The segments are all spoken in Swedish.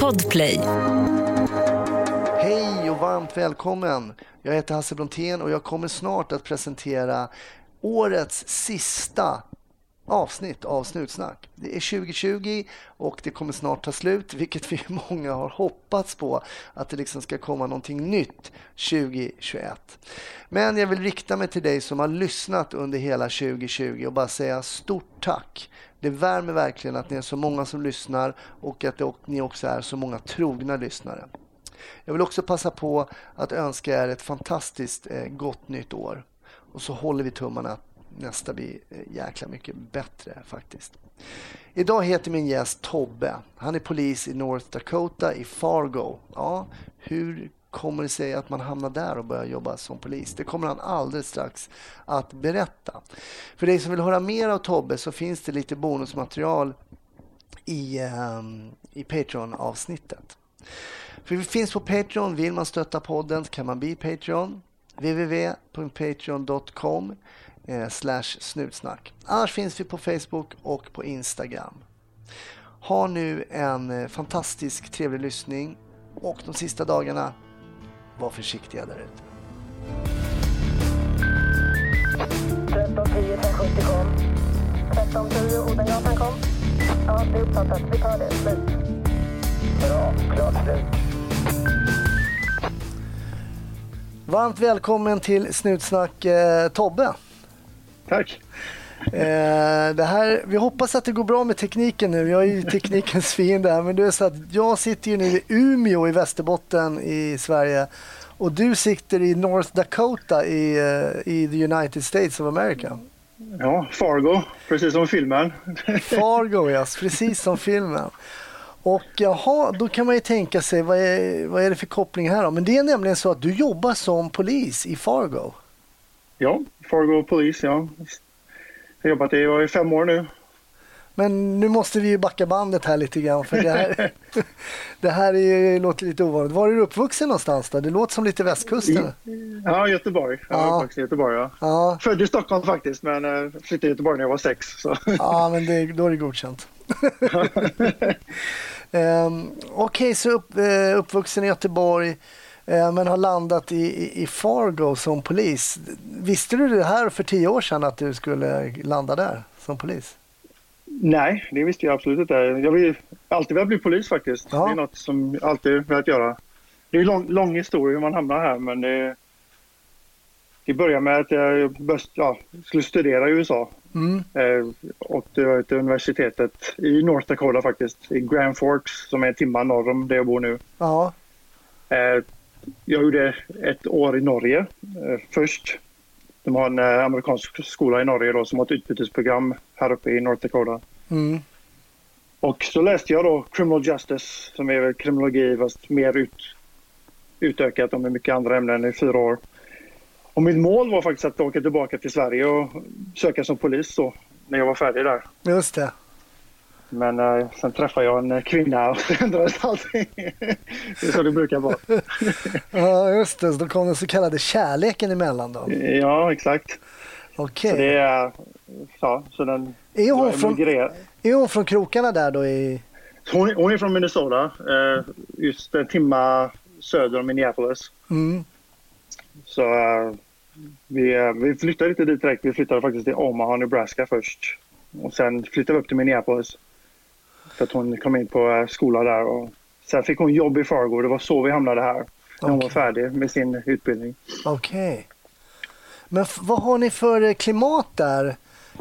Podplay. Hej och varmt välkommen. Jag heter Hasse Brontén och jag kommer snart att presentera årets sista avsnitt av Snutsnack. Det är 2020 och det kommer snart ta slut, vilket vi många har hoppats på, att det liksom ska komma någonting nytt 2021. Men jag vill rikta mig till dig som har lyssnat under hela 2020 och bara säga stort tack. Det värmer verkligen att ni är så många som lyssnar och att ni också är så många trogna lyssnare. Jag vill också passa på att önska er ett fantastiskt eh, gott nytt år. Och så håller vi tummarna att nästa blir eh, jäkla mycket bättre faktiskt. Idag heter min gäst Tobbe. Han är polis i North Dakota i Fargo. Ja, hur kommer det sig att man hamnar där och börjar jobba som polis? Det kommer han alldeles strax att berätta. För dig som vill höra mer av Tobbe så finns det lite bonusmaterial i, ehm, i Patreon-avsnittet. För vi finns på Patreon. Vill man stötta podden kan man bli Patreon. www.patreon.com eh, slash snutsnack. Annars finns vi på Facebook och på Instagram. Ha nu en eh, fantastisk trevlig lyssning och de sista dagarna, var försiktiga där ute. 1310 1070 kom. 1310 Odengatan kom. Ja, det är uppfattat. Vi tar det. Slut. Bra. Klart slut. Varmt välkommen till Snutsnack eh, Tobbe. Tack. Eh, det här, vi hoppas att det går bra med tekniken nu. Jag är ju teknikens fiende här. Men det är så att jag sitter ju nu i Umeå i Västerbotten i Sverige. Och du sitter i North Dakota i, eh, i the United States of America. Ja, Fargo, precis som filmen. Fargo, yes, precis som filmen. Och jaha, då kan man ju tänka sig vad är, vad är det för koppling här då? Men det är nämligen så att du jobbar som polis i Fargo. Ja, Fargo Polis, ja. Jag har jobbat i, i fem år nu. Men nu måste vi ju backa bandet här lite grann för det här, det här är, låter lite ovanligt. Var är du uppvuxen någonstans då? Det låter som lite västkusten. Ja, Göteborg. Jag Ja. uppvuxen i Göteborg. Ja. Ja, Född i Stockholm faktiskt, men uh, flyttade till Göteborg när jag var sex. Så. ja men det, då är det godkänt. um, Okej, så upp, eh, uppvuxen i Göteborg eh, men har landat i, i, Fargo som polis. Visste du det här för tio år sedan att du skulle landa där som polis? Nej, det visste jag absolut inte. Jag vill alltid velat bli polis faktiskt. Ja. Det är något som jag alltid velat göra. Det är en lång, lång historia hur man hamnar här, men det, det började med att jag började, ja, skulle studera i USA. Mm. Eh, och det var till universitetet i North Dakota faktiskt, i Grand Forks som är en timma norr om där jag bor nu. Ja, Eh, jag gjorde ett år i Norge eh, först. De har en eh, amerikansk skola i Norge då, som har ett utbytesprogram här uppe i North Dakota. mm. Och så läste jag då Criminal Justice som är väl kriminologi fast mer ut, utökat och med mycket andra ämnen i fyra år. Och mitt mål var faktiskt att åka tillbaka till Sverige och söka som polis då, när jag var färdig där. just det. Men eh, sen träffade jag en eh, kvinna och så ändrades allting. det är så det brukar vara. Ja, just det. Så då kom den så kallade kärleken emellan då. Ja, exakt. Okej. Så det är... Ja, så den... Är hon från-. Är hon från krokarna där då i... Hon, hon är från Minnesota, eh, just en timma söder om Minneapolis. Mm. Så eh, vi, eh, vi flyttade inte dit direkt. Vi flyttade faktiskt till Omaha, Nebraska först. Och sen flyttade vi upp till Minneapolis. För att hon kom in på eh, skola där. Och sen fick hon jobb i Fargo. Det var så vi hamnade här. När hon var färdig med sin utbildning. Okej. Men f- vad har ni för eh, klimat där?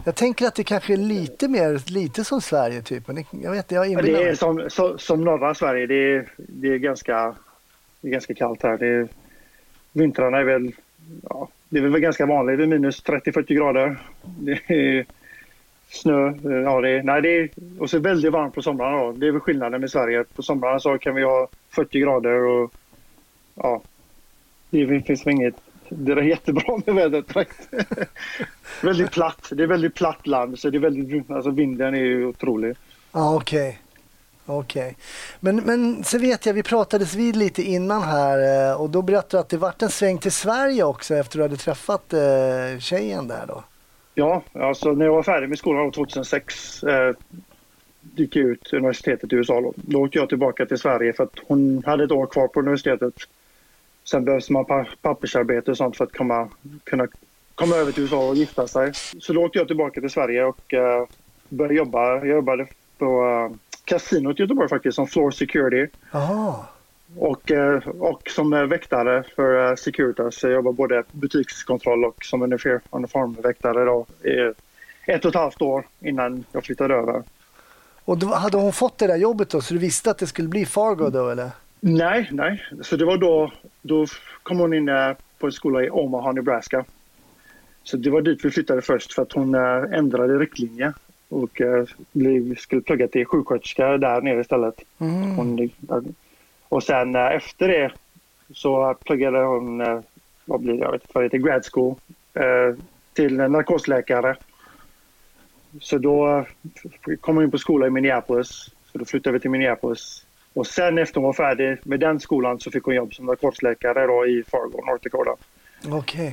Jag tänker att det kanske är lite mer, lite som Sverige typ. Men jag vet jag Ja, inbillar Det är som, så, som norra Sverige. Det är, det är, ganska, det är ganska kallt här. Det är, vintrarna är väl, ja, det är väl ganska vanligt. Det är minus 30-40 grader. Det är snö. Eh, ja, det är, nej, det är, och så är det väldigt varmt på somrarna. Då. Det är väl skillnaden med Sverige. På somrarna så kan vi ha 40 grader och ja, det finns väl inget det är jättebra med vädret väldigt platt. Det är väldigt platt land så det är väldigt, alltså vinden är ju otrolig. Ja, okej. Okej. Men, men så vet jag, vi pratades vid lite innan här eh, och då berättade du att det vart en sväng till Sverige också efter du hade träffat eh, tjejen där då. Ja, alltså när jag var färdig med skolan 2006 eh, gick jag ut universitetet i USA. Då. då åkte jag tillbaka till Sverige för att hon hade ett år kvar på universitetet. Sen behövs man pappersarbete och sånt för att komma, kunna komma över till USA och gifta sig. Så då åkte jag tillbaka till Sverige och eh, började jobba. Jag jobbade på eh, kasinot i Göteborg faktiskt som floor security. Aha. Och, uh, och som väktare för uh, Securitas. Jag jobbar både butikskontroll och som uniformväktare då, i ett och ett halvt år innan jag flyttade över. Och då hade hon fått det där jobbet då, så du visste att det skulle bli Fargo då eller? Nej, nej. Så det var då, då kom hon in på en skola i Omaha, Nebraska. Så det var dit vi flyttade först för att hon ändrade riktlinje och blev, skulle plugga till sjuksköterska där nere istället. Mm. Hon, och sen efter det så pluggade hon, vad blir det, jag vet inte grad school till narkosläkare. Så då kom hon in på skola i Minneapolis. Så då flyttade vi till Minneapolis. Och sen efter hon var färdig med den skolan så fick hon jobb som narkosläkare då i Fargo, North Dakota. Okej. Okay.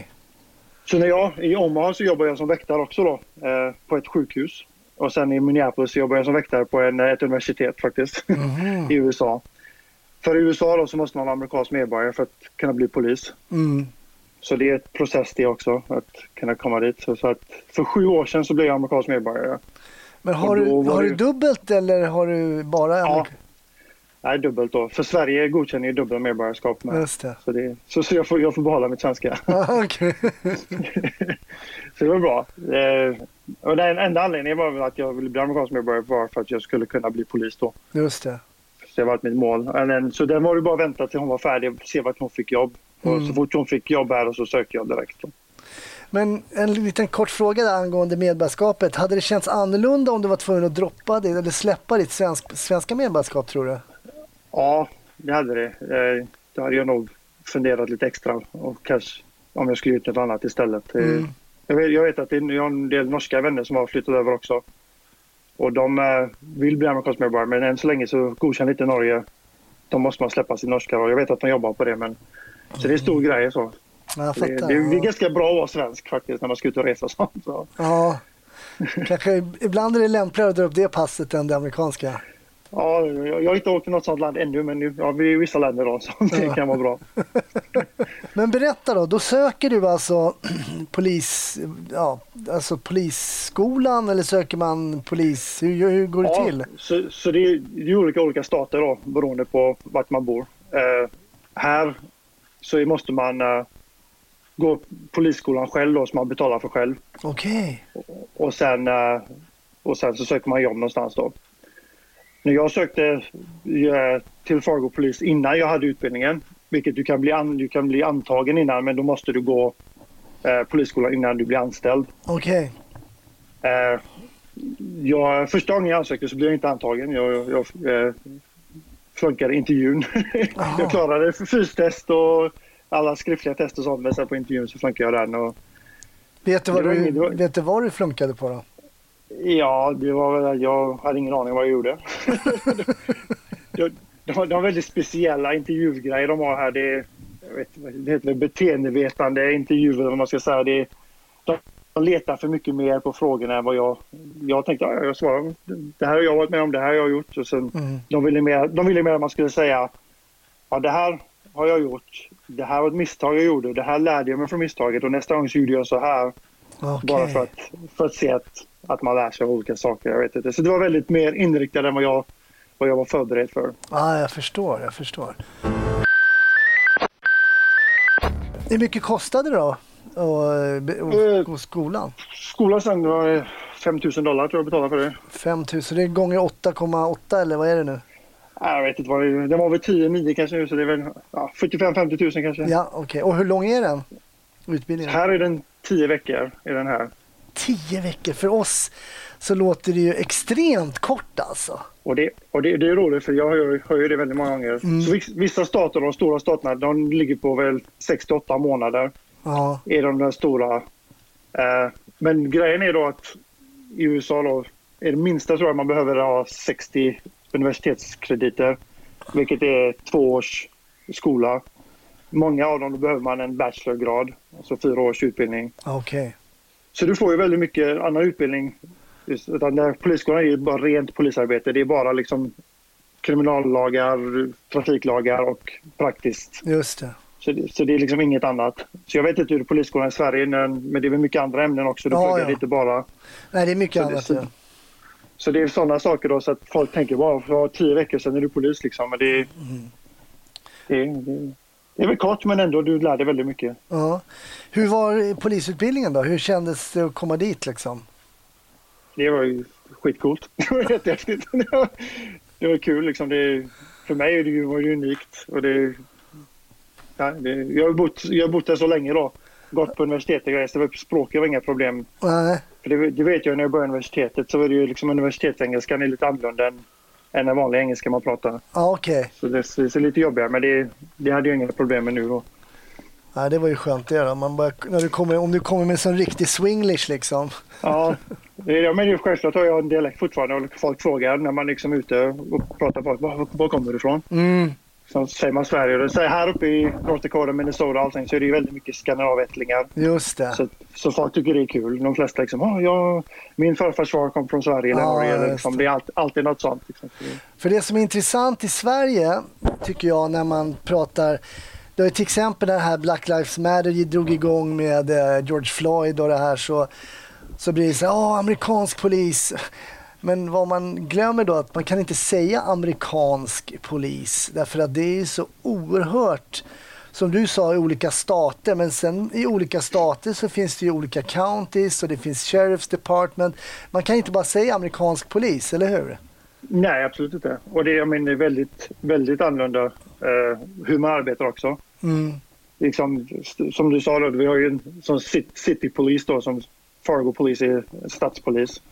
Så när jag, i Omaha så jobbar jag som väktare också då, eh, på ett sjukhus. Och sen i Minneapolis så jobbar jag som väktare på en, ett universitet faktiskt, Mhm. i USA. För i USA då så måste man vara amerikansk medborgare för att kunna bli polis. Mm. Så det är ett process det också, att kunna komma dit. Så, så att för sju år sedan så blev jag amerikansk medborgare. Men har du, har du det- dubbelt eller har du bara Ja. Nej, dubbelt då. För Sverige godkänner ju dubbla medborgarskap med. Just det. Så, det, så, så jag, får, jag får behålla mitt svenska. Så det var bra. Eh, och den enda anledningen var att jag ville bli amerikansk medborgare var för att jag skulle kunna bli polis då. Just det. Det var mitt mål. Den- Så den var det bara att vänta till hon var färdig och se vart hon fick jobb. Och Mm. så fort hon fick jobb här så sökte jag direkt. Då. Men en liten kort fråga där angående medborgarskapet. Hade det känts annorlunda om du var tvungen att droppa det eller släppa ditt svensk, svenska medborgarskap tror du? Ja, det hade det. Eh, Då hade jag nog funderat lite extra och kanske om jag skulle gjort något annat istället. Eh, Mm. Jag, vet, jag vet att det är, jag har en del norska vänner som har flyttat över också. Och de eh, vill bli amerikansk medborgare men än så länge så godkänner inte Norge. Då måste man släppa sin norska och jag vet att de jobbar på det men så det är stor grej så. Ja, Det, fattar. det, är ganska bra att vara svensk faktiskt när man ska ut och resa och sånt. Så. Ja, kanske ibland är det lämpligare att dra upp det passet än det amerikanska. Ja, jag, har inte åkt till något sånt land ännu men nu, ja, vi är i vissa länder då så det Ja. kan vara bra. Men berätta då, då söker du alltså polis, ja, alltså polisskolan eller söker man polis? Hur, hur går det Ja, till? Så, så det, är, det är olika olika stater då, beroende på vart man bor. Eh, här så måste man eh, gå polisskolan själv då, som man betalar för själv. Okej, Och sen, eh, och sen så söker man jobb någonstans då. När jag sökte eh, till Fargo polis innan jag hade utbildningen, vilket du kan bli, an, du kan bli antagen innan, men då måste du gå eh, polisskolan innan du blir anställd. okej. Eh, jag, första gången jag ansökte så blev jag inte antagen. Jag, jag eh, flunkade intervjun. Jag klarade fystest och alla skriftliga test och sånt men sen på intervjun så flunkade jag den. Och, Vet du, vad du, var- vet du vad du flunkade på då? Ja, det var väl, jag hade ingen aning vad jag gjorde. de, de, de har väldigt speciella intervjugrejer de har här. Det, jag vet, det heter väl beteendevetande intervjuer vad man ska säga. Det, de, de letar för mycket mer på frågorna än vad jag... Jag tänkte ja, jag svarar. Det här har jag varit med om, det här har jag gjort. Och sen, Mm. de, ville mer, de ville mer att man skulle säga ja, det här har jag gjort. Det här var ett misstag jag gjorde. Det här lärde jag mig från misstaget och nästa gång så gjorde jag så här. Okej. Bara för att, för att se att, att man lär sig av olika saker. Jag vet inte. Så det var väldigt mer inriktat än vad jag, vad jag var förberedd för. Ja, jag förstår, jag förstår. Hur mycket kostade det då att Eh. gå skolan? Skolan sen var 5 000 dollar tror jag betalade för det. 5 000, det är gånger 8,8 eller vad är det nu? Jag vet inte vad det är. Den var väl 10-9 kanske nu så det är väl ja, 45-50 000 kanske. Ja, okej. Och hur lång är den? Utbildningen? Här är den 10 veckor. Är den här. Tio veckor. För oss så låter det ju extremt kort alltså. Och, det, och det, det är roligt för jag hör, hör ju det väldigt många gånger. Mm. Så viss- vissa stater, de stora staterna, de ligger på väl 6-8 månader. Ja, är de där stora. Eh, men grejen är då att i USA då, är det minsta tror jag man behöver ha 60 universitetskrediter. Vilket är två års skola. Många av dem behöver man en bachelorgrad, alltså fyra års utbildning. okej. Så du får ju väldigt mycket annan utbildning Just, utan polisskolan är ju bara rent polisarbete. Det är bara liksom kriminallagar, trafiklagar och praktiskt. Just det. Så det, så det är liksom inget annat. Så jag vet inte hur polisskolan i Sverige men, det är väl mycket andra ämnen också. Du Ja, pluggar ja. inte bara. Nej, det är mycket Så det- annat. så- ja. Så det är sådana saker då så att folk tänker bara för tio veckor sedan är du polis liksom. Men det, Mm. det, det, det är väl kort men ändå du lär dig väldigt mycket. Ja. Hur var polisutbildningen då? Hur kändes det att komma dit liksom? Det var ju skitcoolt. Det var jättehäftigt. Det var, det var kul liksom. Det, för mig är det ju, var det unikt. Och det, ja, det, jag, har bott, jag har bott där så länge då. Gått på universitetet och grejer, var- språket var inga problem. Nej. För det, det vet jag när jag började universitetet så var det ju liksom universitetsengelskan är lite annorlunda än, än den vanliga engelska man pratar. Ja, okej. Så det, är lite jobbigare men det, det hade jag inga problem med nu då. Ja, det var ju skönt det då. Man bara, när du kommer, om du kommer med sån riktig swinglish liksom. Ja, men självklart har jag en dialekt fortfarande och folk frågar när man liksom är ute och pratar folk, var, var kommer du ifrån? Mm. Så säger man Sverige och säger här uppe i North Dakota, Minnesota och allting så är det ju väldigt mycket skandinavättlingar. Just det. Så, så folk tycker det är kul. De flesta liksom, oh, ja, min farfars far kom från Sverige eller Ja, Norge. Eller liksom, det. det är allt, alltid något sånt. Liksom. Det- För det som är intressant i Sverige tycker jag när man pratar det är till exempel den här Black Lives Matter drog igång med eh, George Floyd och det här så, så blir det så här, "Åh, amerikansk polis. Men vad man glömmer då att man kan inte säga amerikansk polis därför att det är så oerhört som du sa i olika stater men sen i olika stater så finns det ju olika counties och det finns sheriff's department. Man kan inte bara säga amerikansk polis, eller hur? Nej, absolut inte. Och det, jag menar, är väldigt, väldigt annorlunda eh, hur man arbetar också. Mm. Liksom, som du sa, då, vi har ju en cit- citypolis då, som Fargo Police är stadspolis.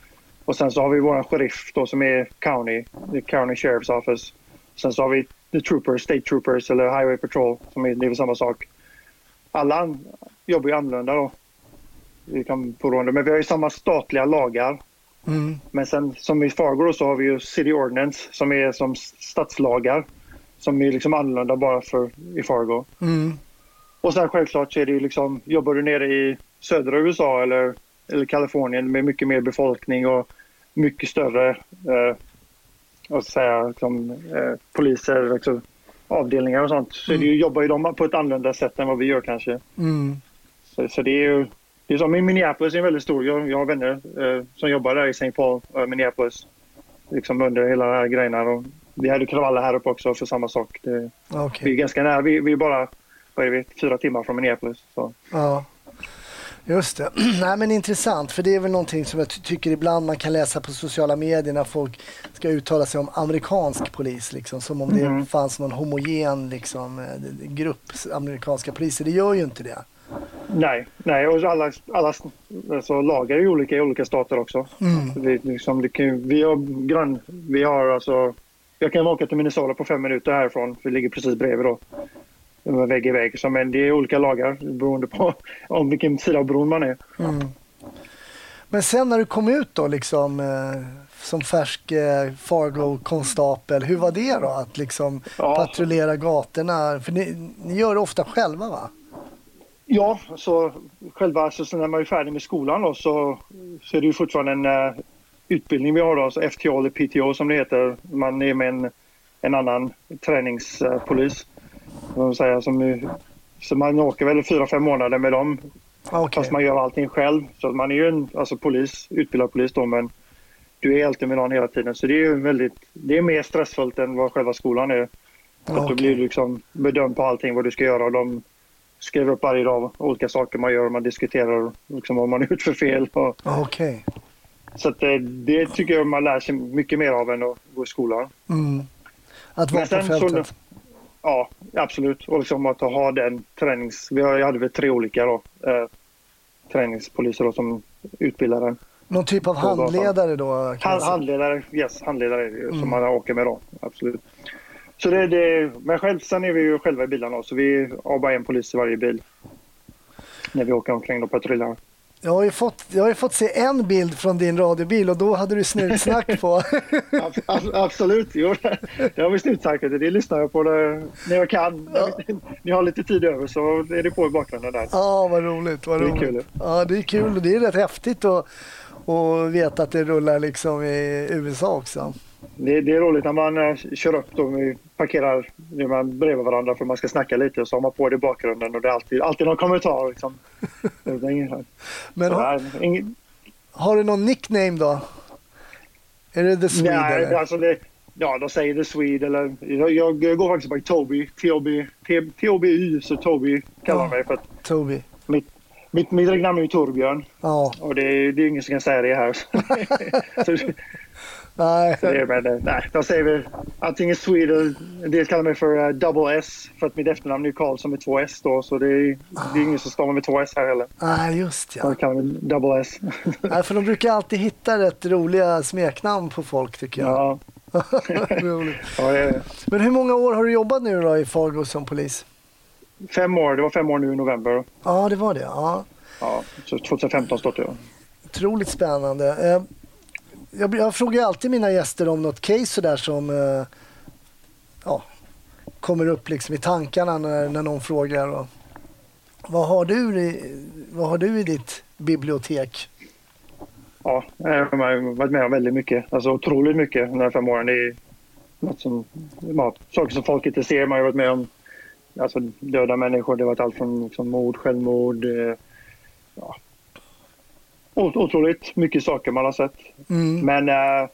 Och sen så har vi vår sheriff då som är county, the county sheriff's office. Sen så har vi the troopers, state troopers eller highway patrol som är, det är samma sak. Alla jobbar ju annorlunda då. Vi kan på råd, men vi har ju samma statliga lagar. Mm. Men sen som i Fargo så har vi ju City Ordinance som är som stadslagar. Som är liksom annorlunda bara för i Fargo. Mm. Och sen självklart så är det ju liksom, jobbar du nere i södra USA eller, eller Kalifornien med mycket mer befolkning och mycket större eh, vad ska säga, liksom, eh, poliser, liksom, avdelningar och sånt. Så är det jobbar ju de på ett annorlunda sätt än vad vi gör kanske. Mm. Så, så det är ju det är som i Minneapolis är väldigt stor. Jag, jag har vänner eh, som jobbar där i St. Paul, eh, Minneapolis. Liksom under hela de här grejerna. Och vi hade kravaller här uppe också för samma sak. Det, Okej. Vi är ganska nära. Vi, vi är bara vad är vi, fyra timmar från Minneapolis. Så. Ja, just det. Nej, men intressant, för det är väl någonting som jag ty- tycker ibland man kan läsa på sociala medier när folk ska uttala sig om amerikansk polis, liksom, som om det Mhm. fanns någon homogen liksom, eh, grupp amerikanska poliser. Det gör ju inte det. Nej, nej och alla, alla alltså, lagar är ju olika i olika stater också. Mm. Vi, liksom, det kan, vi har grann, vi har alltså, jag kan åka till Minnesota på fem minuter härifrån, för det ligger precis bredvid då. Vägg i vägg. Så, men det är olika lagar beroende på om vilken sida av bron man är. Mm. Men sen när du kom ut då, liksom, eh, som färsk eh, Fargo-konstapel, hur var det då att liksom Ja. patrullera gatorna? För ni, ni gör det ofta själva va? Ja, så själva så, så när man är färdig med skolan då, så, så är det ju fortfarande en eh, utbildning vi har då, så FTO eller PTO som det heter. Man är med en, en annan träningspolis. Uh, säga, som, så man åker väl fyra, fem månader med dem Ah, Okej. fast man gör allting själv. Så att man är ju en alltså, polis, utbildad polis då men du är alltid med någon hela tiden. Så det är ju väldigt, det är mer stressfullt än vad själva skolan är. För att Okej. du blir liksom bedömd på allting vad du ska göra. Och de skriver upp varje dag olika saker man gör och man diskuterar liksom vad man har gjort för fel. Och, Ah, Okej. så att det, det tycker jag man lär sig mycket mer av än att gå i skolan. Mm. Att vara på sen så- fältet. Ja, absolut. Och liksom att ha den tränings... Vi hade väl tre olika då, eh, träningspoliser då, som utbildar en. Någon typ av handledare då? kan man Han, säga. handledare, yes, handledare Mm. som man åker med då. Absolut. Så det, det, men själv, sen är vi ju själva i bilarna då, så vi har bara en polis i varje bil. När vi åker omkring och patrullerar. Jag har, ju fått, jag har fått se en bild från din radiobil och då hade du snutsnack på. Ab, ab, absolut, jo, det, har vi slutsagt. Det lyssnar jag på det, när jag kan. Vi- ni har lite tid över så är det på i bakgrunden där. Ja, vad roligt. Vad Det är roligt. kul. Ja, det är kul och det är rätt häftigt att, och veta att det rullar liksom i USA också. Det, det är roligt när man eh, kör upp vi parkerar när man bredvid varandra för man ska snacka lite och så har man på det i bakgrunden och det är alltid, alltid någon kommentar. Liksom. Men har, ingen- har du någon nickname då? Är det The Swede Nej, eller? alltså det, ja, de säger The Swede eller jag, jag går faktiskt by Toby. T-O-B, T- T-O-B-Y, så Toby kallar de mig för att Toby? mitt, mitt, mitt namn är ju Torbjörn Ja, och det, är- det är ingen som kan säga det här. så, nej. så det är, eh, nej, de säger väl antingen Swede, en del kallar mig för eh, Double S för att mitt efternamn är Karlsson med två S då så det är, det är ingen som stavar med två S här heller. Nej, just ja. De kallar mig Double S. Nej, för de brukar alltid hitta rätt roliga smeknamn på folk tycker jag. ja, Roligt. ja, det är Men hur många år har du jobbat nu då i Fargo som polis? fem år, det var fem år nu i november. Ja, det var det. Ja. Ja, så 2015 startade jag. Otroligt spännande. Eh, jag, jag frågar alltid mina gäster om något case sådär som eh, ja, kommer upp liksom i tankarna när, när någon frågar. Och, vad, har du i, vad har du i ditt bibliotek? Ja, eh, jag har varit med om väldigt mycket. Alltså otroligt mycket de här fem åren. Det är något som, mat, saker som folk inte ser. Man har varit med om alltså, döda människor. Det har varit allt från liksom, mord, självmord. Eh, ja. Otroligt mycket saker man har sett. Mm. Men eh,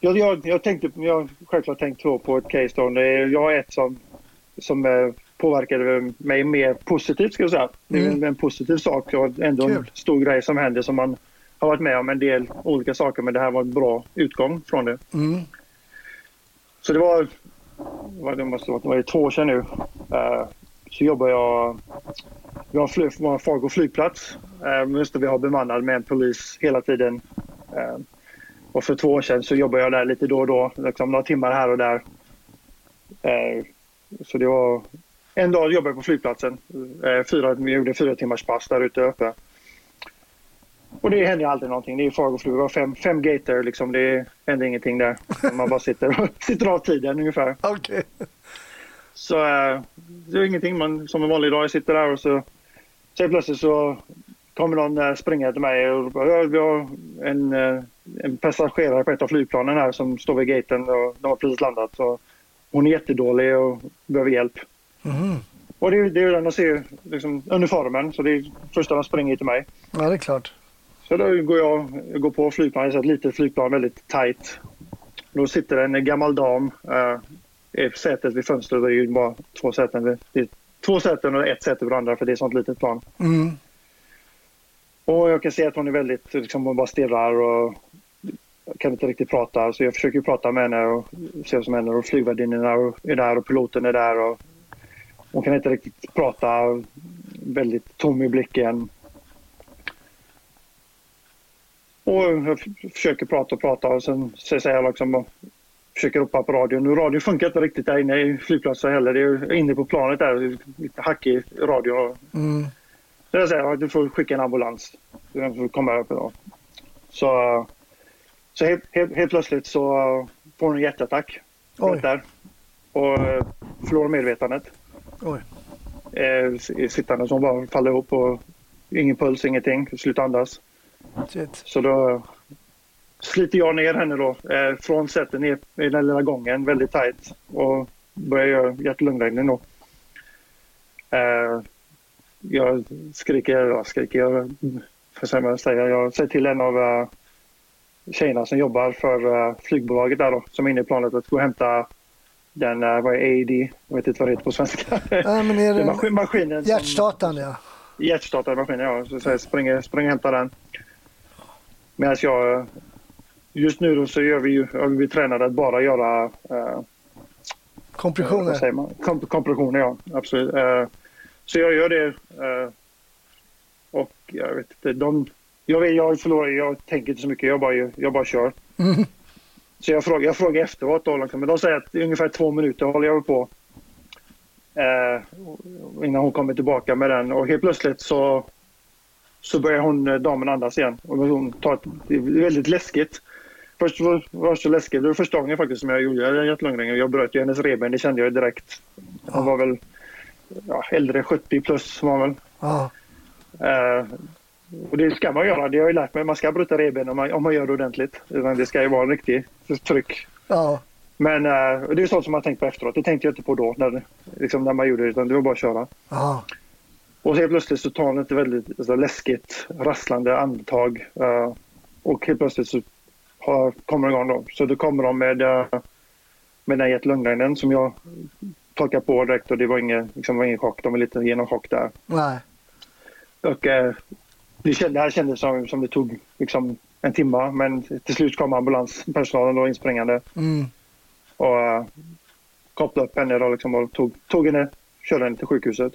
jag, jag, jag, tänkte, jag har självklart tänkt två på ett case. Då. Jag har ett som, som eh, påverkade mig mer positivt. Ska jag säga. Det är Mm. en, en positiv sak och ändå en Kul. stor grej som händer som man har varit med om en del olika saker men det här var en bra utgång från det. Mm. Så det var, vad det måste vara, det var två år sedan nu. Eh, så jobbar jag, vi har fly, vi har Fargo flygplats. Uh, just det, vi har bemannad med en polis hela tiden. Eh, och för två år sedan så jobbade jag där lite då och då, liksom några timmar här och där. Eh, så det var en dag jobbade jag på flygplatsen. Eh, fyra, vi gjorde fyra timmars pass där ute uppe. Och det händer ju aldrig någonting. Det är Fargo flyg. Vi har fem, fem gater liksom. Det händer ingenting där. Man bara sitter och sitter av tiden ungefär. Okej. Så eh, det är ingenting. Man, som en vanlig dag, jag sitter där och så, så helt plötsligt så kommer någon eh, springa till mig och bara, "Ja, vi har en, eh, en passagerare på ett av flygplanen här som står vid gaten och de har precis landat. Så hon är jättedålig och behöver hjälp. Mhm. Och det, är- det är ju den de ser, liksom, uniformen, så det är första de springer till mig. Ja, det är klart. Så då går jag, jag går på flygplanet, ett litet flygplan, väldigt tight. Då sitter en gammal dam uh, i sätet vid fönstret. Det är ju bara två säten. Det är två säten och ett säte varandra för det är sånt litet plan. Mm. Och jag kan se att hon är väldigt, liksom hon bara stirrar och kan inte riktigt prata. Så jag försöker prata med henne och se vad som händer. Och flygvärdinnorna är där och piloten är där. Och hon kan inte riktigt prata. Väldigt tom i blicken. Och jag försöker prata och prata och sen säger jag liksom försöker ropa på radion. Nu radion funkar inte riktigt där inne i flygplatsen heller. Det är inne på planet där. Lite hackig radio. Mm. Så jag säger att du får skicka en ambulans. Den får komma upp idag. Så, så helt, helt, helt plötsligt så får hon en hjärtattack. Oj. Där. Och eh, förlorar medvetandet. Oj. Eh, sittande hon bara faller ihop och ingen puls, ingenting. Slutar andas. Shit. Så då sliter jag ner henne då eh, från sätet ner i den lilla gången väldigt tajt och börjar göra hjärt-lungräddning då. Eh, jag skriker, ja, skriker, jag, ska man säga, jag säger till en av uh, tjejerna som jobbar för eh, flygbolaget där då, som är inne i planet att gå och hämta den, uh, vad är AED? Jag vet inte vad det heter på svenska. Ja, men är Det maskin, maskinen hjärtstartaren ja. Hjärtstartare maskinen, ja. Så, så jag springer, springer och hämtar den. Medan jag... Just nu så gör vi ju, ja, vi är tränade att bara göra eh, Kompressioner. säger man? Kom, kompressioner. Ja, absolut. Eh, så jag gör det. Eh, och jag vet inte, de... Jag, vet, jag förlorar, jag tänker inte så mycket, jag bara, jag bara kör. Mm. Så jag frågar, jag frågar efteråt då, liksom, men de säger att ungefär två minuter håller jag på. Eh, innan hon kommer tillbaka med den och helt plötsligt så, så börjar hon, eh, damen andas igen. Och hon tar ett, det är väldigt läskigt. Först var var det så läskigt, det var första gången faktiskt som jag gjorde hjärtlungräddning. Jag bröt ju hennes revben, det kände jag direkt. Hon var väl ja, äldre, 70 plus var hon väl. Ja. Eh, och det ska man göra. Det har jag lärt mig. Man ska bryta revben om man, om man gör det ordentligt. Det ska ju vara en riktig tryck. Ja, Men eh, det är sånt som man tänkt på efteråt. Det tänkte jag inte på då när, liksom, när man gjorde det. Utan det var bara att köra. ja, Och helt plötsligt så tar han ett väldigt alltså, läskigt, rasslande andetag. eh, och helt plötsligt så har, kommer igång då. Så då kommer de med, eh, med den hjärt-lungräddningen som jag torkade på direkt och det var ingen, liksom, var ingen chock. De var lite genom chock där. nej. Och eh, det, känd, det här kändes som, som det tog liksom, en timme men till slut kom ambulanspersonalen då inspringande Mm. och uh, kopplade upp henne då, liksom, och tog, tog henne, körde henne till sjukhuset.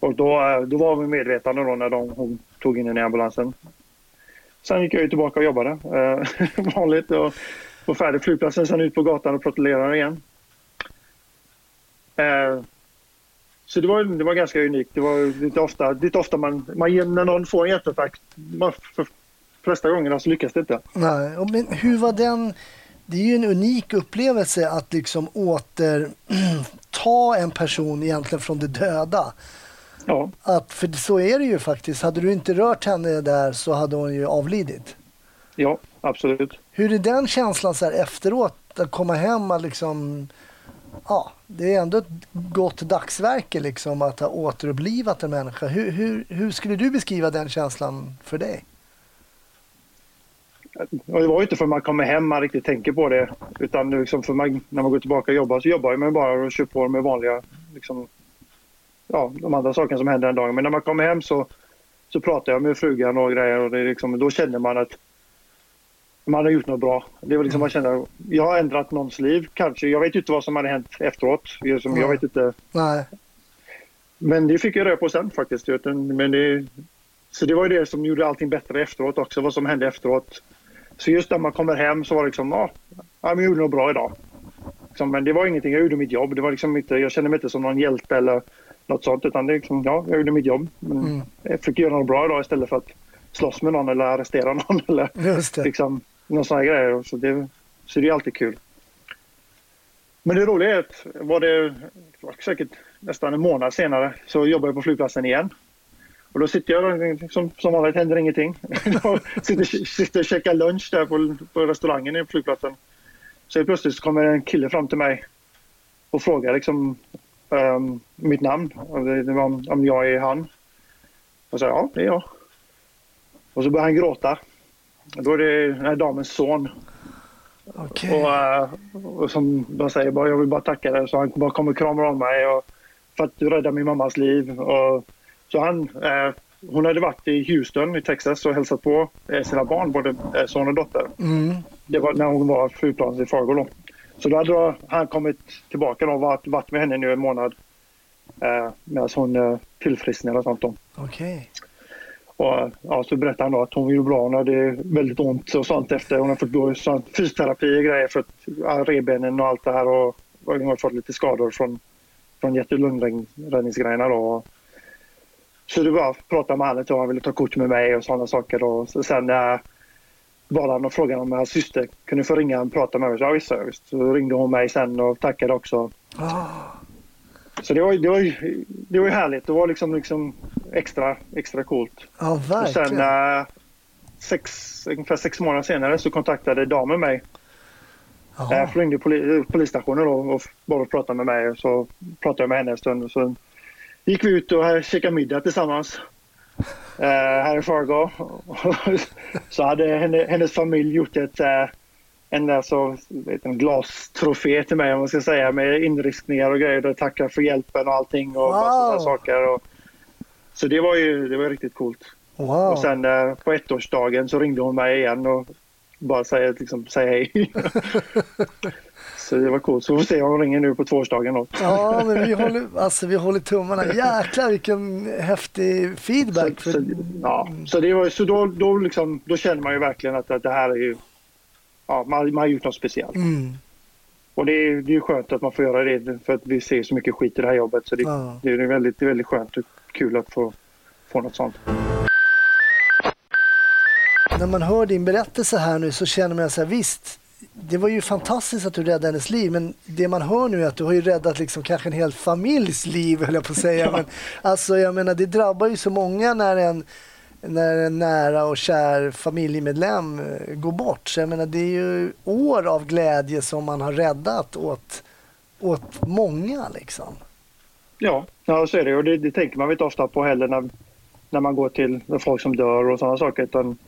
Och då, eh, då var vi medvetna då när de, hon tog in henne i ambulansen. Sen gick jag ju tillbaka och jobbade eh, vanligt och var färdig flygplatsen, sen ut på gatan och protellerade igen. Eh, så det var, det var ganska unikt. Det var lite ofta, lite ofta man, man, när någon får en hjärtattack, man, för flesta gångerna så lyckas det inte. Nej, men hur var den? Det är ju en unik upplevelse att liksom återta en person egentligen från det döda. Ja, Att, för så är det ju faktiskt. Hade du inte rört henne där så hade hon ju avlidit. ja absolut. Hur är den känslan så här efteråt? Att komma hem och liksom... Ja, det är ändå ett gott dagsverke liksom att ha återupplivat en människa. Hur, hur, hur skulle du beskriva den känslan för dig? Och det var ju inte för man kommer hem man riktigt tänker på det. Utan liksom för man, när man går tillbaka och jobbar så jobbar man bara och kör på med vanliga, liksom, ja, de andra sakerna som händer den dagen. Men när man kommer hem så, så pratar jag med frugan och grejer och det liksom, då känner man att man har gjort något bra. Det var liksom man känner, jag har ändrat någons liv kanske. Jag vet inte vad som hade hänt efteråt. Jag, som, jag vet inte. Nej. Men det fick jag reda på sen faktiskt. Men det, så det var ju det som gjorde allting bättre efteråt också, vad som hände efteråt. Så just när man kommer hem så var det liksom, ja, jag gjorde något bra idag. Liksom, men det var ingenting, jag gjorde mitt jobb. Det var liksom inte, jag kände mig inte som någon hjälte eller något sånt. Utan det är liksom, ja, jag gjorde mitt jobb. Men Mm. Jag fick göra något bra idag istället för att slåss med någon eller arrestera någon. Eller Just det. liksom, någon sån här grejer. Så det, så det är alltid kul. Men det roliga är att var det, var säkert nästan en månad senare så jobbade jag på flygplatsen igen. Och då sitter jag som, som vanligt händer ingenting. Sitter, sitter och käkar lunch där på, på restaurangen på flygplatsen. Så plötsligt kommer en kille fram till mig och frågar liksom ehm, mitt namn. Om, om jag är han. Jag sa ja, det är jag. Och så börjar han gråta. Då är det den här damens son. Okej. Och, eh, och som de säger, bara, jag vill bara tacka dig. Så han bara kommer och kramar om mig och, för att du räddade min mammas liv. Och, så han, eh, hon hade varit i Houston i Texas och hälsat på eh, sina barn, både eh, son och dotter. Mm. Det var när hon var flygplanet i Fargo. Så då hade han kommit tillbaka och varit, varit med henne nu en månad. Eh, medan hon eh, tillfrisknade och sånt. Då. Okej. Och, ja, så berättade han då att hon gjorde bra. Hon hade väldigt ont och sånt efter. Hon har fått gå i sån fysioterapi och grejer för att, ja, revbenen och allt det här. Och, och hon har fått lite skador från, från hjärt och lungräddningsgrejerna. Då. Så det var att prata med honom och han ville ta kort med mig och sådana saker. Då. Så sen äh, bad han och frågade om hans syster kunde få ringa och prata med mig. Så, ja, visst, ja, visst. Så ringde hon mig sen och tackade också. Ah, Så det var, det var, det var härligt. Det var liksom, liksom extra, extra coolt. ja, Och verkligen. sen äh, sex, ungefär sex månader senare så kontaktade damen mig. Jaha. Jag ringde poli, polisstationen då och bara pratade med mig. Och så pratade jag med henne en stund. Och så gick vi ut och käkade middag tillsammans. Eh, här i Fargo. så hade henne, hennes familj gjort ett, eh, en, alltså, vet, en glastrofé till mig om man ska säga med inriktningar och grejer. Där tackar för hjälpen och allting och Wow. sådana saker. Och, så det var ju det var riktigt coolt. Wow. Och sen eh, på ettårsdagen så ringde hon mig igen och bara säger liksom, säg hej. så det var coolt. Så vi får se om hon ringer nu på tvåårsdagen då. Ja, men vi håller, alltså, vi håller tummarna. Jäklar vilken häftig feedback. Så, För, så, ja, så, det var, så då, då, liksom, då känner man ju verkligen att, att det här är ju... Ja, man, man har gjort något speciellt. mm, Och det är, det är skönt att man får göra det för att vi ser så mycket skit i det här jobbet. Så det, Ja. det, är, väldigt, det är väldigt skönt och kul att få, få något sånt. när man hör din berättelse här nu så känner man så här, visst, det var ju fantastiskt att du räddade hennes liv, men det man hör nu är att du har ju räddat liksom kanske en hel familjs liv, höll jag på att säga. Men, alltså, jag menar, det drabbar ju så många när en, när en nära och kär familjemedlem eh, går bort. Så jag menar, det är ju år av glädje som man har räddat åt, åt många. Liksom. Ja, ja så är det. Och det, det tänker man inte ofta på heller när, när man går till folk som dör och sådana saker. Utan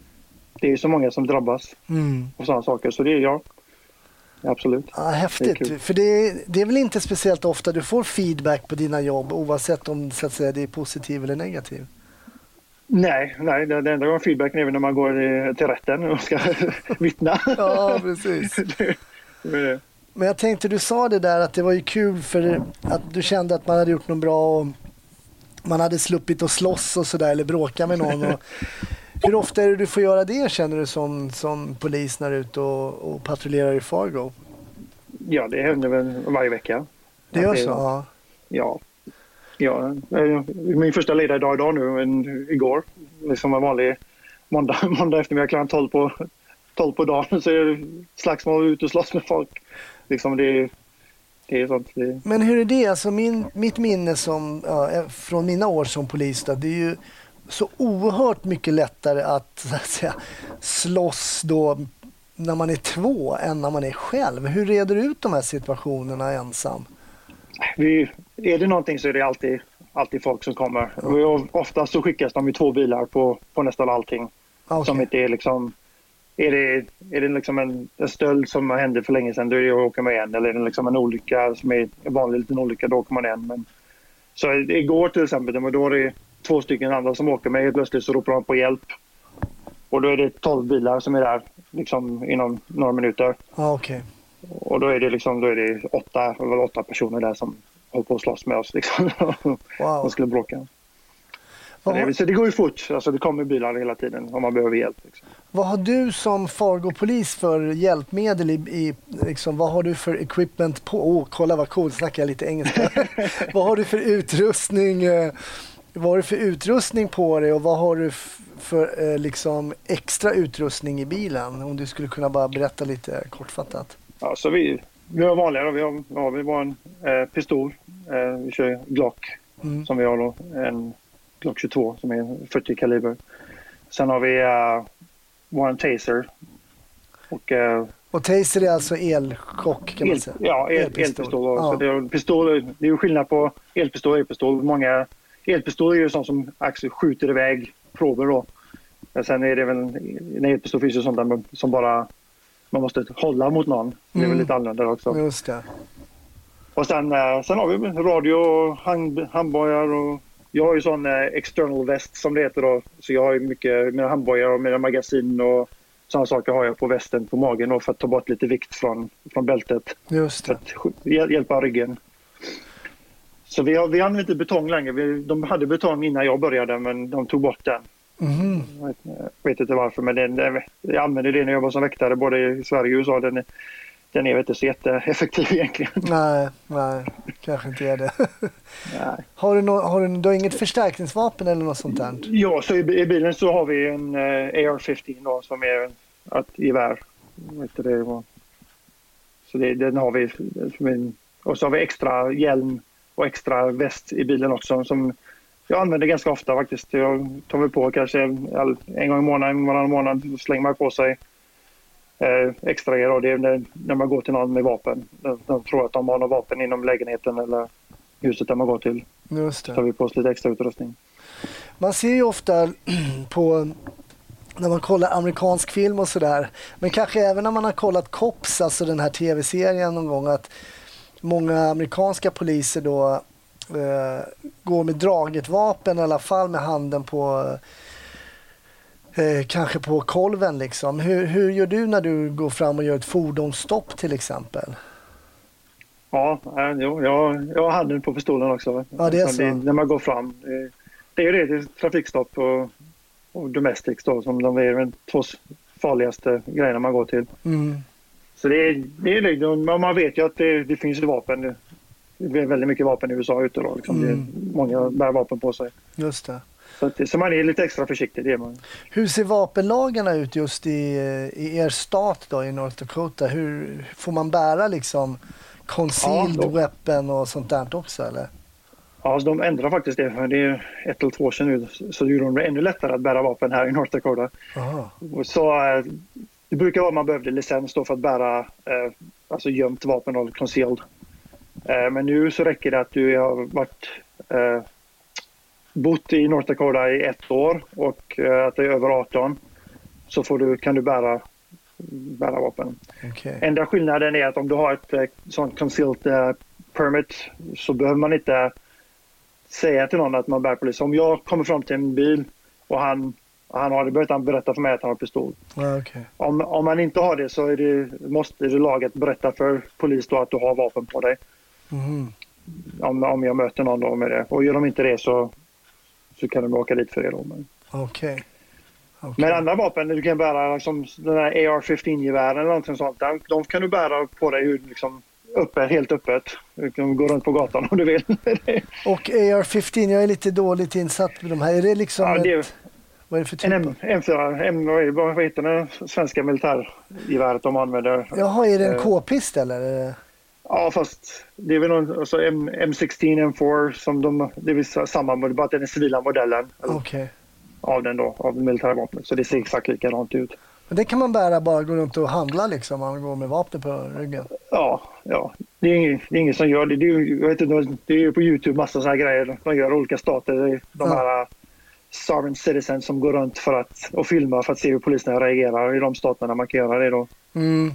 det är så många som drabbas Mm. av sådana saker. Så det är ja, absolut. Ja, Det är häftigt. kul. För det, det är väl inte speciellt ofta du får feedback på dina jobb oavsett om så att säga, det är positiv eller negativ. Nej, nej det, det enda gången feedbacken är väl när man går i- till rätten och ska vittna. Ja, precis. det, det är det. Men jag tänkte, du sa det där att det var ju kul för att du kände att man hade gjort något bra och man hade sluppit att slåss och sådär eller bråka med någon. Och hur ofta är det du får göra det känner du som, som polis när du är ute och, och patrullerar i Fargo? Ja, det händer väl varje vecka. Det gör så? Ja. Ja. ja. eh, Min första ledardag idag nu, en, igår. Liksom en vanlig måndag, måndag eftermiddag klockan 12 på, 12 på dagen så är det slagsmål ut och slåss med folk. Liksom det, det är sånt. Det, Men hur är det? Alltså min, mitt minne som, ja, eh, från mina år som polis, då, det är ju så oerhört mycket lättare att, att säga, slåss då när man är två än när man är själv. Hur reder du ut de här situationerna ensam? vi, är det någonting så är det alltid, alltid folk som kommer. Och oftast så skickas de i två bilar på, på nästan allting. Ah, okej. Som inte är liksom... Är det, är det liksom en, en stöld som hände för länge sedan, då är det att åka med en. Eller är det liksom en olycka som är en vanlig liten olycka, då åker man en. Men, så igår till exempel, då är det två stycken andra som åker med. Helt plötsligt så ropar de på hjälp. Och då är det 12 bilar som är där liksom, inom några minuter. Ja, okej. Och då är det, liksom, då är det åtta, var åtta personer där som håller på att slåss med oss. Liksom. Wow. De skulle bråka. Så Vad, det, har- så det går ju fort. Alltså, det kommer bilar hela tiden om man behöver hjälp. Liksom. vad har du som Fargo-polis för hjälpmedel? I, i, liksom, vad har du för equipment på? Åh, kolla vad coolt, snackar jag lite engelska. vad har du för utrustning? Eh, Vad har du för utrustning på dig och vad har du för eh, liksom, extra utrustning i bilen? Om du skulle kunna bara berätta lite kortfattat. Ja, så vi, vi har vanliga. då. Vi har, ja, vi har en eh, pistol. Eh, vi kör Glock Mm. som vi har då. En Glock 22 som är 40 kaliber. Sen har vi uh, vår taser. Och eh, Och Taser är alltså elchock kan man El, säga? ja, el, Elpistol. elpistol. Ja. Så det, är, pistol, det är skillnad på elpistol och elpistol. Många, elpistol är ju sånt som Axel skjuter iväg prover då. Men sen är det väl, en elpistol finns ju sånt som bara man måste hålla mot någon. Det är Mm. väl lite annorlunda också. Just det. Och sen, eh, sen har vi radio och hand, handbojar och jag har ju sån eh, external väst som det heter då. Så jag har ju mycket, mina handbojar och mina magasin och sådana saker har jag på västen på magen då för att ta bort lite vikt från, från bältet. Just För det. att sk- hjäl- hjälpa ryggen. Så vi, har, vi använder inte betong längre. Vi, de hade betong innan jag började men de tog bort den. Mhm. Jag vet, jag vet inte varför men den, den, jag använde det när jag var som väktare både i Sverige och USA. Den, den är inte så jätteeffektiv egentligen. Nej, nej, kanske inte är det. Nej. Har du, nå- har du, du har inget förstärkningsvapen eller något sånt där? Ja, så i, i bilen så har vi en eh, AR-15 då, som är ett gevär. Vet det. Så det, den har vi. Och så har vi extra hjälm och extra väst i bilen också som jag använder ganska ofta faktiskt. Jag tar väl på kanske en gång i månaden, varannan månad slänger man på sig eh, extra grejer. Det är när, när man går till någon med vapen. De, de tror att de har något vapen inom lägenheten eller huset där man går till. Just Så tar det. vi på oss lite extra utrustning. Man ser ju ofta på när man kollar amerikansk film och sådär, men kanske även när man har kollat Cops, alltså den här tv-serien någon gång, att många amerikanska poliser då eh, går med draget vapen i alla fall med handen på eh, kanske på kolven liksom. Hur, hur gör du när du går fram och gör ett fordonsstopp till exempel? Ja, jo, jag, jag har handen på pistolen också. Ja, det är så. när man går fram. Det, det är ju det, det trafikstopp och, och domestics då, som de är de två farligaste grejerna man går till. Mm. Så det är, det är man vet ju att det, det finns vapen. Det är väldigt mycket vapen i USA ute då. Liksom. Mm. Många bär vapen på sig. Just det. Så, att, så man är lite extra försiktig, det man. Hur ser vapenlagarna ut just i, i er stat då i North Dakota? Hur får man bära liksom concealed Ja, weapon och sånt där också eller? Ja, så de ändrar faktiskt det. för Det är ett eller två år sedan nu. Så gjorde de det ännu lättare att bära vapen här i North Dakota. Aha. Så, eh, det brukar vara att man behövde licens då för att bära eh, alltså gömt vapen och concealed. Eh, men nu så räcker det att du har varit, eh, bott i North Dakota i ett år och eh, att du är över 18 så får du, kan du bära, bära vapen. Okej. Enda skillnaden är att om du har ett eh, sånt concealed eh, permit så behöver man inte säga till någon att man bär polis. Om jag kommer fram till en bil och han, han har det, behöver han berätta för mig att han har pistol. Okej. Om, om man inte har det så det, måste det laget berätta för polis att du har vapen på dig. Mhm. Om, om jag möter någon då med det. Och gör de inte det så, så kan de åka dit för det. Då. Men, Okej. Okej. men andra vapen du kan bära, som den här AR-15-gevären eller någonting sånt, de, de kan du bära på dig hur, liksom, uppe, helt öppet. Du kan gå runt på gatan om du vill. Och AR-15, jag är lite dåligt insatt med de här. Är det liksom ja, det ett, vad är det för typ? en M, M4, M, vad heter det svenska militärgeväret de använder? Jaha, är det en Eh, k-pist eller? Ja, fast det är väl någon, alltså M, M16, M4 som de, det är samma, modell, bara att det är den civila modellen Okej. av den då, av militärvapnet. Så det ser exakt likadant ut. Men det kan man bära bara gå runt och handla liksom, man går med vapnet på ryggen. Ja, ja. Det är ingen, det är ingen som gör det. Det är, ju- jag vet inte, det är ju på Youtube massa sådana här grejer. De gör olika stater. De Ja. här sovereign citizens som går runt för att, och filmar för att se hur poliserna reagerar i de staterna man kan göra det då. Mm.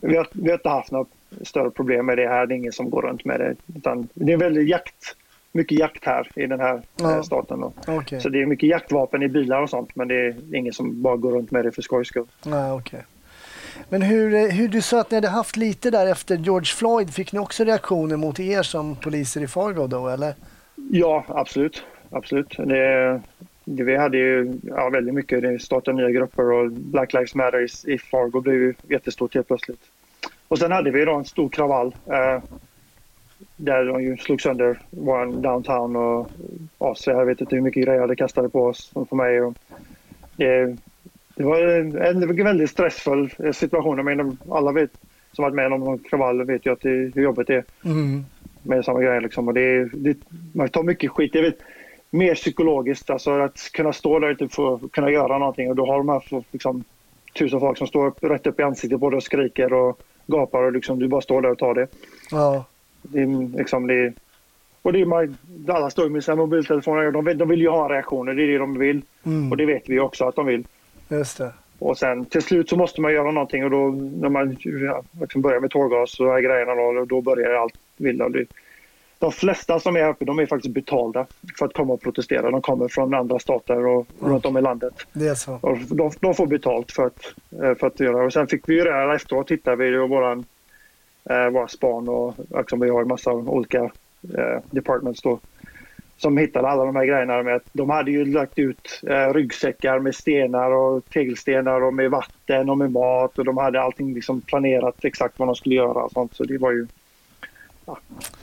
Vi har, vi har inte haft några större problem med det här. Det är ingen som går runt med det. Utan det är väldigt jakt, mycket jakt här i den här Ja. eh, staten. Då. Okej. Så det är mycket jaktvapen i bilar och sånt men det är ingen som bara går runt med det för skojs skull. Ja, okej. Men hur, eh, hur du sa att ni hade haft lite där efter George Floyd, fick ni också reaktioner mot er som poliser i Fargo då eller? Ja, absolut. absolut. Det, vi hade ju ja, väldigt mycket. Det startade nya grupper och Black Lives Matter i, i Fargo blev ju jättestort helt plötsligt. Och sen hade vi då en stor kravall eh, där de ju slog sönder vår downtown och så jag vet inte hur mycket grejer de kastade på oss och på mig. Och det, det var en, en väldigt stressfull situation. Jag menar, alla vet, som varit med om någon kravall vet ju att det, hur jobbigt det är Mm. med samma grejer. Liksom. Och det, det, man tar mycket skit. Är väl mer psykologiskt. Alltså att kunna stå där ute för att kunna göra någonting och då har de här liksom, tusen folk som står upp, rätt upp i ansiktet på dig och skriker och gapar och liksom, du bara står där och tar det. Ja, det, är liksom, det och det är man, alla står med sina mobiltelefoner. De vill, de vill ju ha reaktioner. Det är det de vill. mm. Och det vet vi också att de vill. just det. Och sen till slut så måste man göra någonting och då när man ja, liksom börjar med tårgas och de här grejerna då, då börjar allt vilda. Det- De flesta som är här uppe de är faktiskt betalda för att komma och protestera. De kommer från andra stater och runt om i landet. Det är så. Och de, de får betalt för att, eh, för att göra Och sen fick vi ju det här efteråt tittade vi på våran, eh, våra span och liksom, vi har en massa olika eh, departments då som hittade alla de här grejerna med att de hade ju lagt ut eh, ryggsäckar med stenar och tegelstenar och med vatten och med mat och de hade allting liksom planerat exakt vad de skulle göra och sånt så det var ju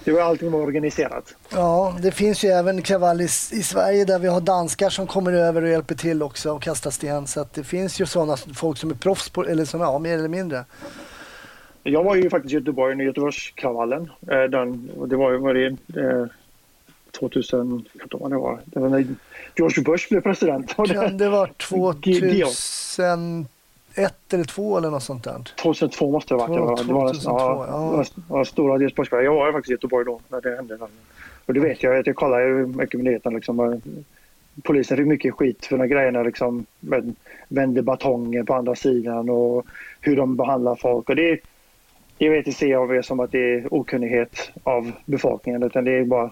det var allting var organiserat. Ja, det finns ju även kravall i, i, Sverige där vi har danskar som kommer över och hjälper till också och kastar sten. Så det finns ju sådana folk som är proffs på, eller som, ja, mer eller mindre. Jag var ju faktiskt i Göteborg under Göteborgskravallen. Eh, den, det var ju, var det, eh, 2000, vad det var, det var när George Bush blev president. Kan det vara 2000 ett eller två eller något sånt där? 2002 måste det ha varit. 2002, det var, 2002, stora del. Jag var faktiskt i Göteborg då när det hände. Och det vet jag, jag kollar ju mycket myndigheten liksom. Polisen fick mycket skit för de grejerna liksom. Vände batonger på andra sidan och hur de behandlar folk. Och det, det vet inte CAV som att det är okunnighet av befolkningen utan det är bara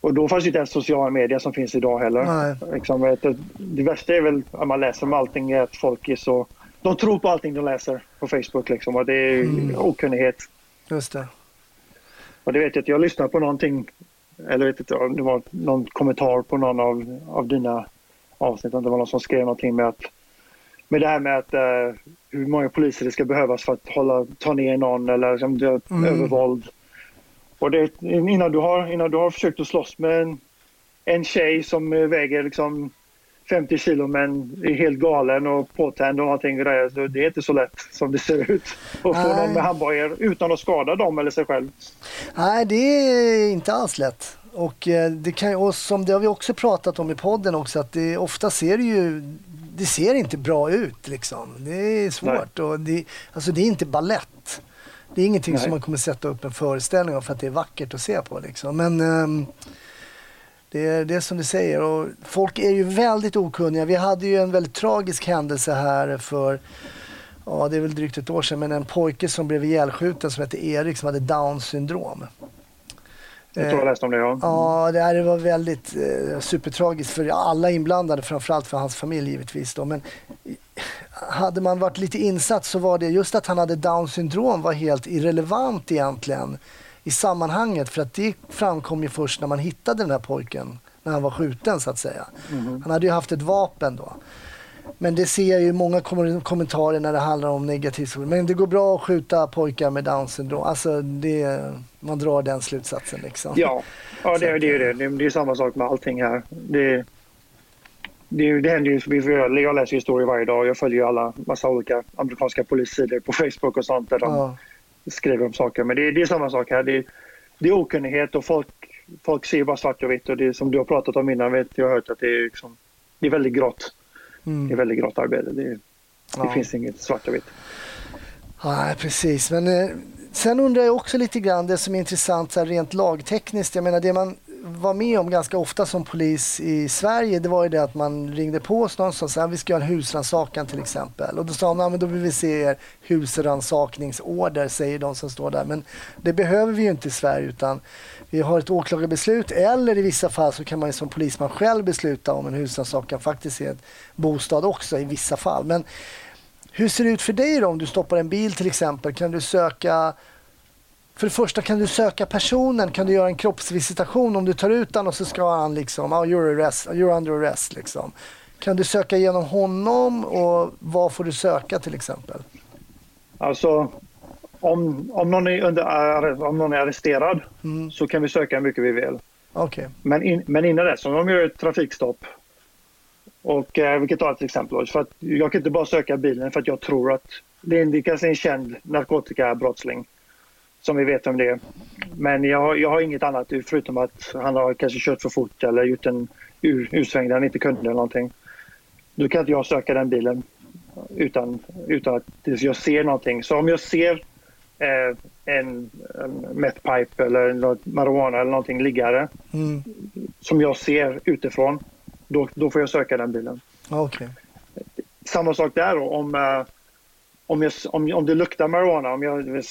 och då fanns ju inte ens sociala medier som finns idag heller. Liksom, det, det värsta är väl att man läser om allting är att folk är så de tror på allting de läser på Facebook. Liksom, och det är Mm. okunnighet. Just det. Och det vet jag att jag lyssnade på någonting, eller vet inte om det var någon kommentar på någon av, av dina avsnitt. om Det var någon som skrev någonting med att med det här med att eh, hur många poliser det ska behövas för att hålla, ta ner någon eller liksom, det, Mm. övervåld. Och det, innan, du har, innan du har försökt att slåss med en, en tjej som väger liksom 50 kilo men är helt galen och påtänd och allting grejer. Så det är inte så lätt som det ser ut. Att få Nej. någon med handbojor utan att skada dem eller sig själv. Nej, det är inte alls lätt. Och, eh, det kan, och som det har vi också pratat om i podden också, att det, ofta ser det ju det ser inte bra ut. Liksom. Det är svårt. Och det, alltså, det är inte ballett. Det är ingenting Nej. som man kommer sätta upp en föreställning av för att det är vackert att se på. Liksom. Men um, det, är, det är som du säger. Och folk är ju väldigt okunniga. Vi hade ju en väldigt tragisk händelse här för ja, det är väl drygt ett år sedan, men en pojke som blev ihjälskjuten som hette Erik som hade Downs syndrom. Jag tror jag läste om det ja. Ja, det var väldigt eh, supertragiskt för alla inblandade, framförallt för hans familj givetvis. Då. Men hade man varit lite insatt så var det just att han hade Downs syndrom var helt irrelevant egentligen i sammanhanget för att det framkom ju först när man hittade den här pojken när han var skjuten så att säga. Mm. Han hade ju haft ett vapen då. Men det ser jag ju många kommentarer när det handlar om negativt. Men det går bra att skjuta pojkar med Downs syndrom. Alltså det, man drar den slutsatsen. Liksom. Ja, ja det, det är det. Det, det är samma sak med allting här. Det, det, det händer ju, jag läser historier varje dag. Jag följer alla massa olika amerikanska polissidor på Facebook och sånt där de ja. Skriver om saker. Men det, det är samma sak här. Det, det är okunnighet och folk, folk ser bara svart och vitt. Och det som du har pratat om innan, vet, jag har hört att det är, liksom, det är väldigt grått. Mm. Det är väldigt grått arbete. Det, det ja. finns inget svart och vitt. Nej, precis. Men eh, sen undrar jag också lite grann det som är intressant så här, rent lagtekniskt. Jag menar det man var med om ganska ofta som polis i Sverige det var ju det att man ringde på oss någon och sa vi ska göra en husrannsakan till exempel. Och då sa man, men då vill vi se er husrannsakningsorder säger de som står där. Men det behöver vi ju inte i Sverige utan vi har ett åklagarbeslut eller i vissa fall så kan man som polisman själv besluta om en husrannsakan faktiskt i en bostad också i vissa fall. Men hur ser det ut för dig då om du stoppar en bil till exempel? Kan du söka för det första kan du söka personen, kan du göra en kroppsvisitation om du tar ut den och så ska han liksom, oh, you're, arrest, you're under arrest liksom. Kan du söka igenom honom och vad får du söka till exempel? Alltså om, om, någon, är under, om någon är arresterad mm. så kan vi söka hur mycket vi vill. Okay. Men, in, men innan dess, om de gör ett trafikstopp och eh, vi kan ta ett exempel. För att jag kan inte bara söka bilen för att jag tror att det en, en känd narkotikabrottsling som vi vet om det. Men jag, jag har inget annat förutom att han har kanske kört för fort eller gjort en ur, ursväng där han inte kunde eller någonting. Då kan inte jag söka den bilen utan, utan att jag ser någonting. Så om jag ser eh, en, en methpipe eller något marijuana eller någonting liggare mm. som jag ser utifrån, då, då får jag söka den bilen. Okay. Samma sak där då, om, eh, om, jag, om, om det luktar marijuana, om jag,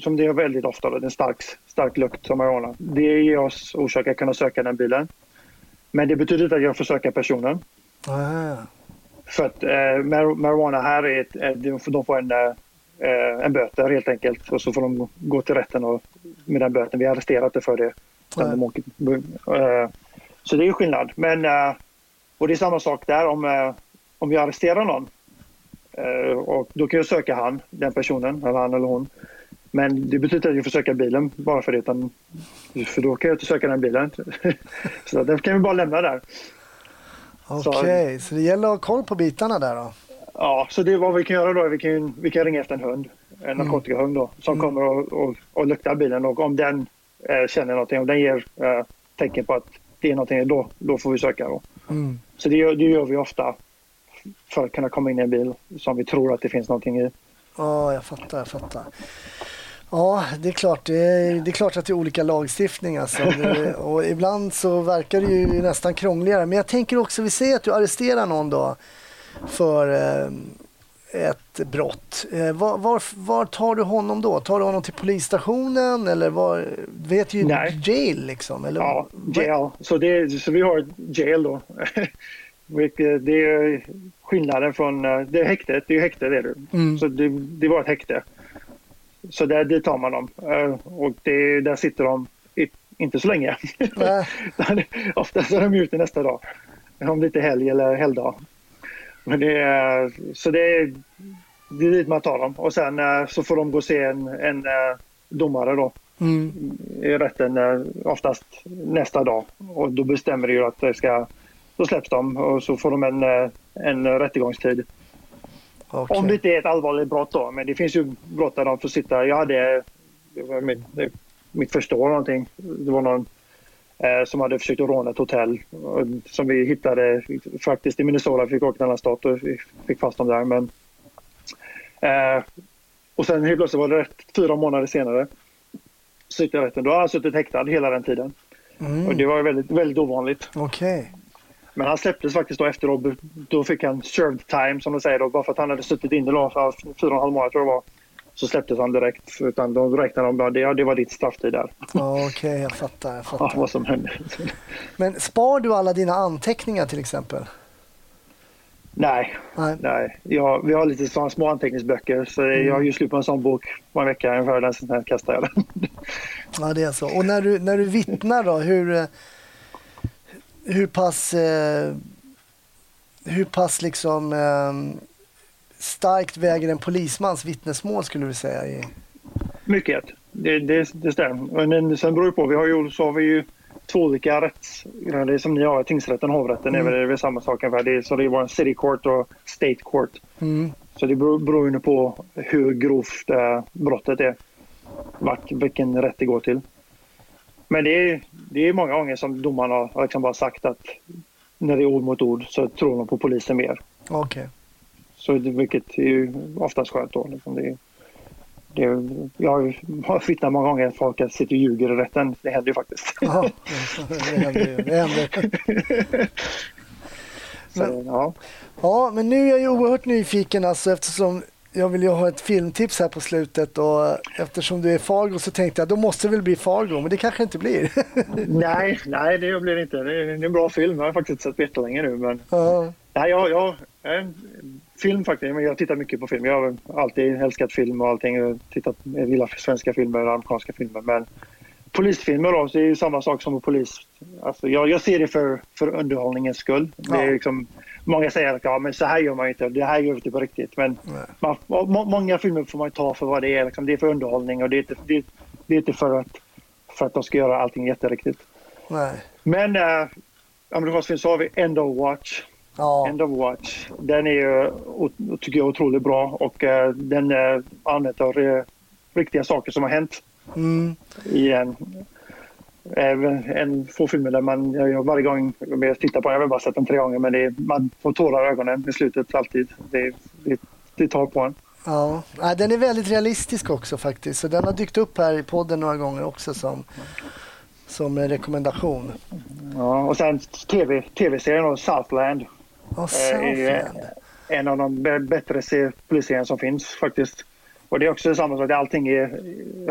som det är väldigt ofta, det är en stark, stark lukt av marijuana. Det ger oss orsak att kunna söka den bilen. Men det betyder inte att jag får söka personen. Ah. För att eh, marijuana här är, ett, är de får en, eh, en böter helt enkelt och så får de gå till rätten och, med den böten. Vi har arresterat det för det. Ah. Eh, så det är skillnad. Men, eh, och det är samma sak där om, eh, om vi arresterar någon Eh, och då kan jag söka han, den personen, eller han eller hon. Men det betyder inte att jag får söka bilen bara för det. Utan, för då kan jag inte söka den bilen. så den kan vi bara lämna där. Okej, okay, så, så, det gäller att ha koll på bitarna där då? Ja, så det är vad vi kan göra då. Vi kan, vi kan ringa efter en hund. En mm. narkotikahund då. Som mm. kommer och, och, och luktar bilen. Och om den eh, känner någonting, om den ger eh, tecken på att det är någonting, då, då får vi söka. Då. Mm. Så det, det gör vi ofta för att kunna komma in i en bil som vi tror att det finns någonting i. Ja, jag fattar, jag fattar. Ja, det är klart, det är, det är klart att det är olika lagstiftningar. Alltså. och ibland så verkar det ju nästan krångligare. Men jag tänker också, vi säger att du arresterar någon då för eh, ett brott. Eh, var, var, var, tar du honom då? Tar du honom till polisstationen eller var, vet ju Nej. jail liksom? Eller, ja, jail. Så, det, så vi har jail då. Det är skillnaden från eh, det är häktet. Det är häkte det är det. Mm. Så det, det var ett häkte. Så där, dit tar man dem. Eh, och det, där sitter de inte så länge. Oftast är de ute nästa dag. Om det inte är helg eller helgdag. Men det är, så det är, det är dit man tar dem. Och sen eh, så får de gå och se en, en domare då. Mm. I rätten oftast nästa dag. Och då bestämmer det ju att det ska då släpps de och så får de en, eh, en rättegångstid. Okay. Om det inte är ett allvarligt brott då. Men det finns ju brott där de får sitta. Jag hade mitt, mitt första år någonting. Det var någon eh, som hade försökt råna ett hotell och, som vi hittade faktiskt i Minnesota. Fick åka till en annan stat och fick fast dem där. Men, eh, och sen helt plötsligt var det rätt fyra månader senare. Så gick det rätten. Då har han suttit häktad hela den tiden. Och det var väldigt, väldigt ovanligt. Okej. Men han släpptes faktiskt då efter och då fick han served time som de säger då, bara för att han hade suttit inne då för fyra och en halv månad tror jag det var. Så släpptes han direkt. Utan då räknade de bara, det, ja, det var ditt strafftid där. Ja, Okej, jag fattar. Jag Ja, fattar. vad som hände. Men spar du alla dina anteckningar till exempel? Nej, Nej. nej. Jag, vi har lite sådana små anteckningsböcker så jag har ju slut på en sån bok på en vecka ungefär. Den sen kastar jag den. Ja, det är så. Och när du, när du vittnar då, hur, hur pass, eh, hur pass liksom eh, starkt väger en polismans vittnesmål skulle du säga? I, Mycket. Det, det, det stämmer. Men sen beror det på. Vi har ju, så har vi ju två olika rättsgrejer. Det är som ni har, tingsrätten och hovrätten är väl, det är väl samma sak ungefär. Det är, så det är vår city court och state court. mm. Så det beror, beror ju på hur grovt eh, brottet är. Vart, vilken rätt det går till. Men det är, det är många gånger som domaren har liksom bara sagt att när det är ord mot ord så tror de på polisen mer. Okej. Så det, vilket är ju oftast skönt då. Liksom det, det, jag har vittnat många gånger att folk sitter och ljuger i rätten. Det händer ju faktiskt. Ja, det händer. Det händer. Så, ja. Ja, men nu är jag ju oerhört nyfiken alltså eftersom jag vill ju ha ett filmtips här på slutet och eftersom du är Fargo så tänkte jag då måste det väl bli Fargo, men det kanske inte blir. nej, nej, det blir det inte. Det är, en bra film. Jag har faktiskt sett jättelänge nu. Men, ja. nej, jag, jag, jag film faktiskt. Men jag tittar mycket på film. Jag har alltid älskat film och allting. Jag tittat, jag gillar svenska filmer och amerikanska filmer. Men polisfilmer då, så är det ju samma sak som polis. Alltså, jag, jag ser det för, för underhållningens skull. Det är liksom, många säger att ja, men så här gör man inte, det här gör vi inte på riktigt. Men man, må, många filmer får man ju ta för vad det är. Liksom, det är för underhållning och det är inte, det, det är inte för, att, för att de ska göra allting jätteriktigt. Nej. Men äh, amerikansk film så har vi End of Watch. Ja. End of Watch. Den är ju, tycker jag, otroligt bra och äh, den äh, använder riktiga saker som har hänt Mm. i en, även en få filmer där man jag, varje gång jag tittar på den, jag har bara sett den tre gånger, men är, man får tårar i ögonen i slutet alltid. Det, det, det tar på en. Ja. Den är väldigt realistisk också faktiskt. Så den har dykt upp här i podden några gånger också som, som en rekommendation. Ja, och sen TV, tv-serien Southland. Ja, Eh, är Southland. en av de bättre se- polisserier som finns faktiskt. Och det är också samma sak, allting är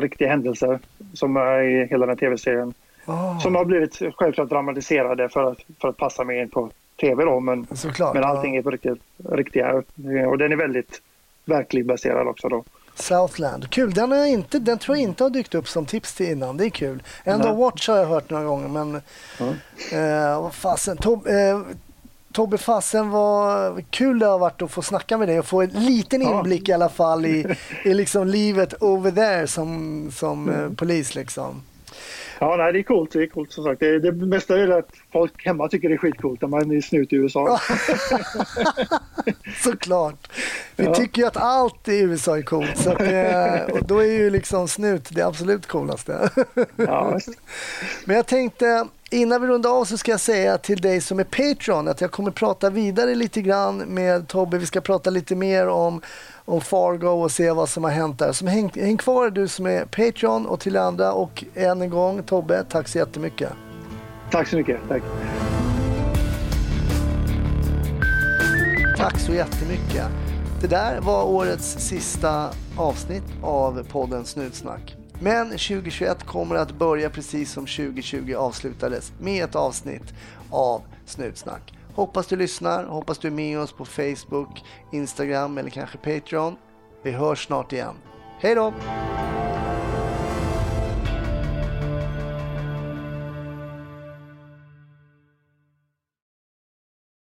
riktiga händelser som är i hela den tv-serien. Oh, Som har blivit självklart dramatiserade för att, för att passa med in på tv då. Men, Såklart. men allting ja. är på riktigt, riktiga. Och den är väldigt verkligt baserad också då. Southland. Kul. Den, jag inte, den tror jag inte har dykt upp som tips till innan. Det är kul. End of Watch har jag hört några gånger men eh, vad fasen. Tob, eh, Tobbe Fasen, vad kul det har varit att få snacka med dig och få en liten Ja. inblick i alla fall i, i liksom livet over there som, som Mm. eh, polis. Liksom. Ja, nej, det är coolt. Det är coolt som sagt. Det, det bästa är att folk hemma tycker det är skitcoolt när man är snut i USA. Såklart. Vi Ja. tycker ju att allt i USA är coolt. Så att, eh, och då är ju liksom snut det absolut coolaste. Ja. Men jag tänkte innan vi rundar av så ska jag säga till dig som är Patreon att jag kommer prata vidare lite grann med Tobbe. Vi ska prata lite mer om, om Fargo och se vad som har hänt där. Så häng, häng kvar du som är Patreon och till andra och än en gång Tobbe, tack så jättemycket. Tack så mycket. Tack. Tack så jättemycket. Det där var årets sista avsnitt av podden Snutsnack. Men 2021 kommer att börja precis som 2020 avslutades med ett avsnitt av Snutsnack. Hoppas du lyssnar, hoppas du är med oss på Facebook, Instagram eller kanske Patreon. Vi hörs snart igen. Hej då!